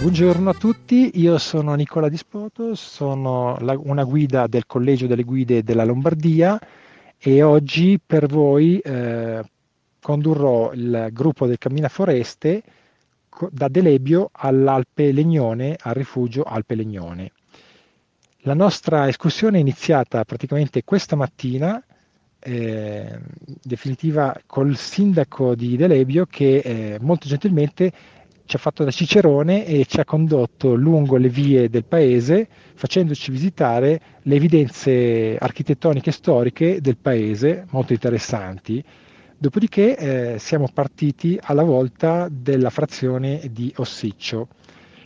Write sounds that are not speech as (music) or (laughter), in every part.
Buongiorno a tutti, io sono Nicola Dispoto, sono la, una guida del Collegio delle Guide della Lombardia e oggi per voi eh, condurrò il gruppo del Cammina Foreste da Delebio all'Alpe Legnone, al rifugio Alpe Legnone. La nostra escursione è iniziata praticamente questa mattina, eh, definitiva col sindaco di Delebio che eh, molto gentilmente ci ha fatto da cicerone e ci ha condotto lungo le vie del paese facendoci visitare le evidenze architettoniche e storiche del paese, molto interessanti. Dopodiché eh, siamo partiti alla volta della frazione di Ossiccio,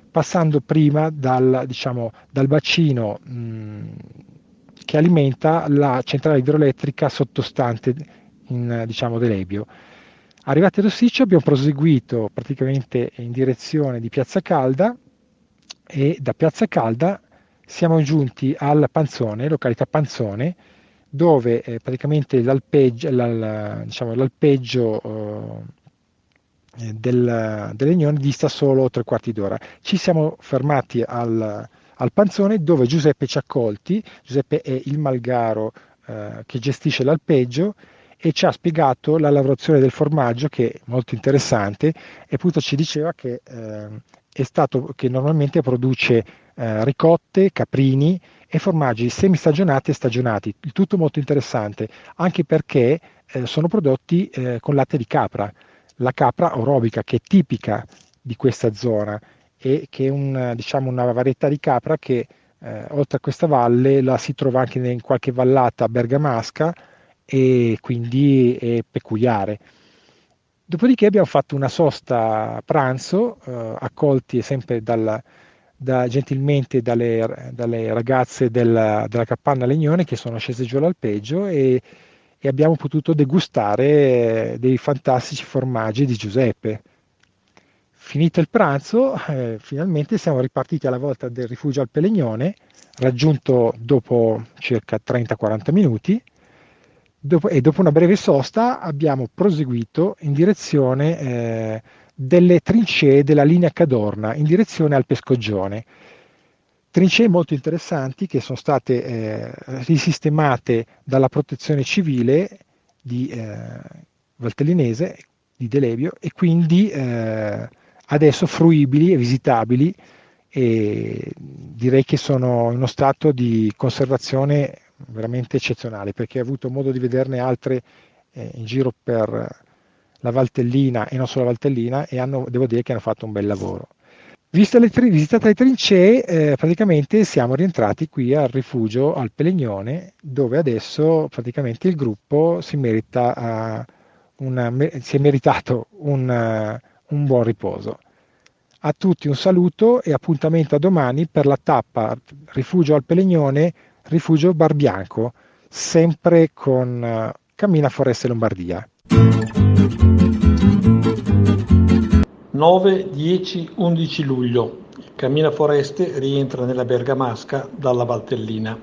passando prima dal, diciamo, dal bacino mh, che alimenta la centrale idroelettrica sottostante in diciamo, Delebio. Arrivati ad Ossiccio abbiamo proseguito praticamente in direzione di Piazza Calda e da Piazza Calda siamo giunti al Panzone, località Panzone, dove eh, praticamente l'alpeggio, la, diciamo, l'alpeggio eh, del, dell'Unione dista solo tre quarti d'ora. Ci siamo fermati al, al Panzone dove Giuseppe ci ha accolti, Giuseppe è il malgaro eh, che gestisce l'alpeggio e ci ha spiegato la lavorazione del formaggio che è molto interessante e appunto ci diceva che eh, è stato che normalmente produce eh, ricotte, caprini e formaggi semistagionati e stagionati, il tutto molto interessante, anche perché eh, sono prodotti eh, con latte di capra, la capra orobica che è tipica di questa zona e che è un, diciamo, una varietà di capra che eh, oltre a questa valle la si trova anche in qualche vallata bergamasca e quindi è peculiare. Dopodiché abbiamo fatto una sosta a pranzo, eh, accolti sempre dal, da, gentilmente dalle, dalle ragazze della, della, Capanna Legnone che sono scese giù all'alpeggio e, e abbiamo potuto degustare dei fantastici formaggi di Giuseppe. Finito il pranzo, eh, finalmente siamo ripartiti alla volta del rifugio al Pelegnone, raggiunto dopo circa 30-40 minuti, dopo, e dopo una breve sosta abbiamo proseguito in direzione eh, delle trincee della linea Cadorna in direzione al Pescoggione. Trincee molto interessanti che sono state eh, risistemate dalla protezione civile di eh, Valtellinese, di Delebio, e quindi eh, adesso fruibili e visitabili e direi che sono in uno stato di conservazione veramente eccezionale perché ho avuto modo di vederne altre eh, in giro per la Valtellina e non solo la Valtellina e hanno, devo dire che hanno fatto un bel lavoro. Vista le tri- visitate le trincee, eh, praticamente siamo rientrati qui al rifugio al Pelegnone, dove adesso praticamente il gruppo si, merita, uh, una, si è meritato un, uh, un buon riposo. A tutti un saluto e appuntamento a domani per la tappa Rifugio al Pelegnone, Rifugio Barbianco, sempre con uh, Cammina Foreste Lombardia. 9, 10, 11 luglio. Cammina Foreste rientra nella Bergamasca dalla Valtellina.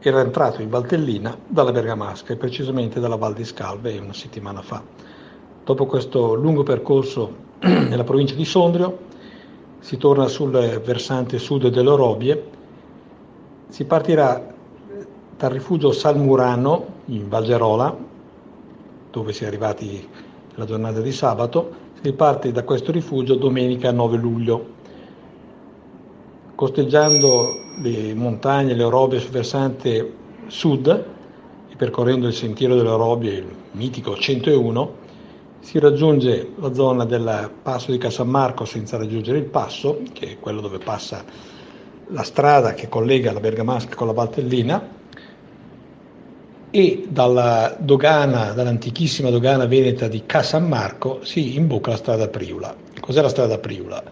Era entrato in Valtellina dalla Bergamasca e precisamente dalla Val di Scalve una settimana fa. Dopo questo lungo percorso (clears throat) nella provincia di Sondrio si torna sul versante sud delle Orobie, si partirà dal rifugio Salmurano in Valgerola, dove si è arrivati la giornata di sabato, si parte da questo rifugio domenica 9 luglio. Costeggiando le montagne, le Orobie sul versante sud e percorrendo il sentiero delle Orobie, il mitico 101, si raggiunge la zona del passo di Casammarco senza raggiungere il passo, che è quello dove passa la strada che collega la Bergamasca con la Valtellina, e dalla dogana, dall'antichissima dogana veneta di Casammarco si imbocca la strada Priula. Cos'è la strada Priula?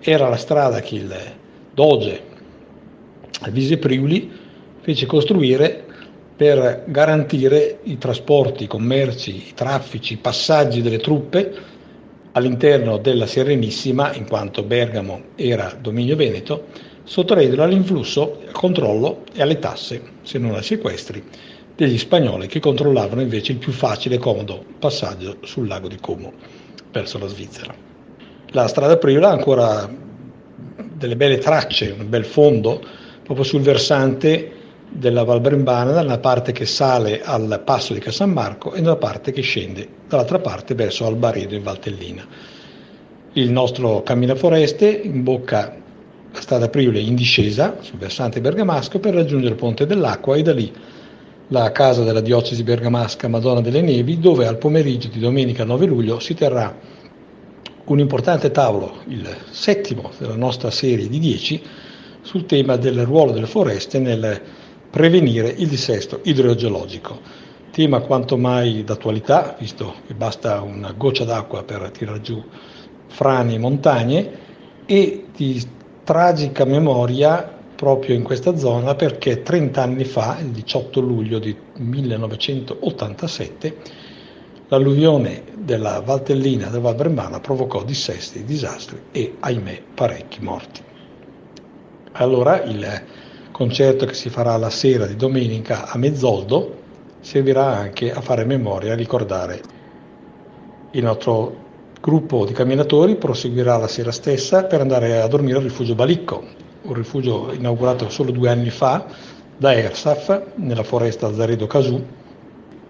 Era la strada che il doge Vise Priuli fece costruire per garantire i trasporti, i commerci, i traffici, i passaggi delle truppe all'interno della Serenissima, in quanto Bergamo era dominio veneto, sottraendolo all'influsso, al controllo e alle tasse, se non ai sequestri, degli spagnoli che controllavano invece il più facile e comodo passaggio sul lago di Como verso la Svizzera. La strada Priola ha ancora delle belle tracce, un bel fondo proprio sul versante della Val Brembana, nella parte che sale al passo di Casammarco e nella parte che scende dall'altra parte verso Albaredo in Valtellina. Il nostro cammino foreste imbocca la strada Priuli in discesa sul versante bergamasco per raggiungere il Ponte dell'Acqua e da lì la casa della diocesi bergamasca Madonna delle Nevi, dove al pomeriggio di domenica 9 luglio si terrà un importante tavolo, il settimo della nostra serie di 10, sul tema del ruolo delle foreste nel prevenire il dissesto idrogeologico. Tema quanto mai d'attualità, visto che basta una goccia d'acqua per tirare giù frane e montagne, e di tragica memoria proprio in questa zona perché 30 anni fa, il 18 luglio di 1987, l'alluvione della Valtellina del Val Brembana provocò dissesti, disastri e, ahimè, parecchi morti. Allora il concerto che si farà la sera di domenica a Mezzoldo servirà anche a fare memoria, a ricordare il nostro gruppo di camminatori proseguirà la sera stessa per andare a dormire al rifugio Balicco, un rifugio inaugurato solo due anni fa da Ersaf nella foresta Zaredo Casù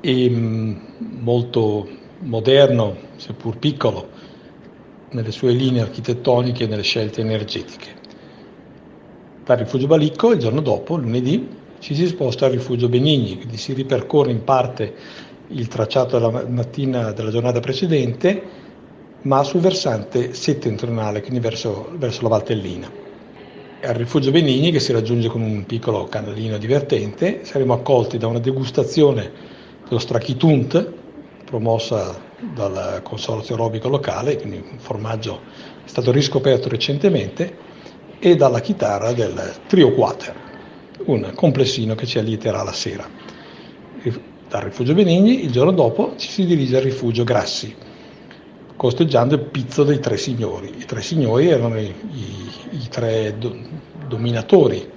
e mm, molto moderno, seppur piccolo, nelle sue linee architettoniche e nelle scelte energetiche. Dal rifugio Balicco il giorno dopo, lunedì, ci si sposta al rifugio Benigni, quindi si ripercorre in parte il tracciato della mattina della giornata precedente, ma sul versante settentrionale, quindi verso, verso la Valtellina. Al rifugio Benigni, che si raggiunge con un piccolo canalino divertente, saremo accolti da una degustazione dello Strachitunt, promossa dal consorzio aerobico locale, quindi un formaggio è stato riscoperto recentemente, e dalla chitarra del Trio Quater, un complessino che ci allieterà la sera. Dal rifugio Benigni il giorno dopo ci si dirige al rifugio Grassi, costeggiando il pizzo dei tre signori. I tre signori erano i, i, i tre do, dominatori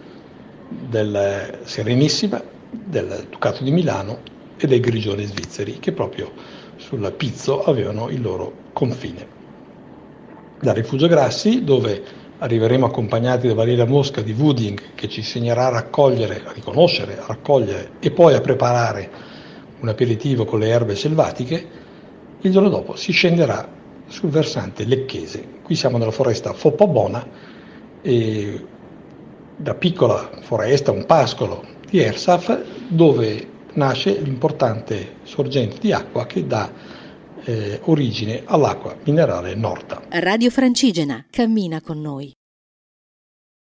del Serenissima, del Ducato di Milano e dei Grigioni svizzeri, che proprio sul pizzo avevano il loro confine. Dal rifugio Grassi, dove arriveremo accompagnati da Valeria Mosca di Wooding che ci insegnerà a raccogliere, a riconoscere, a raccogliere e poi a preparare un aperitivo con le erbe selvatiche, il giorno dopo si scenderà sul versante lecchese. Qui siamo nella foresta Foppabona e da piccola foresta, un pascolo di Ersaf, dove nasce l'importante sorgente di acqua che dà eh, origine all'acqua minerale Norta. Radio Francigena, cammina con noi.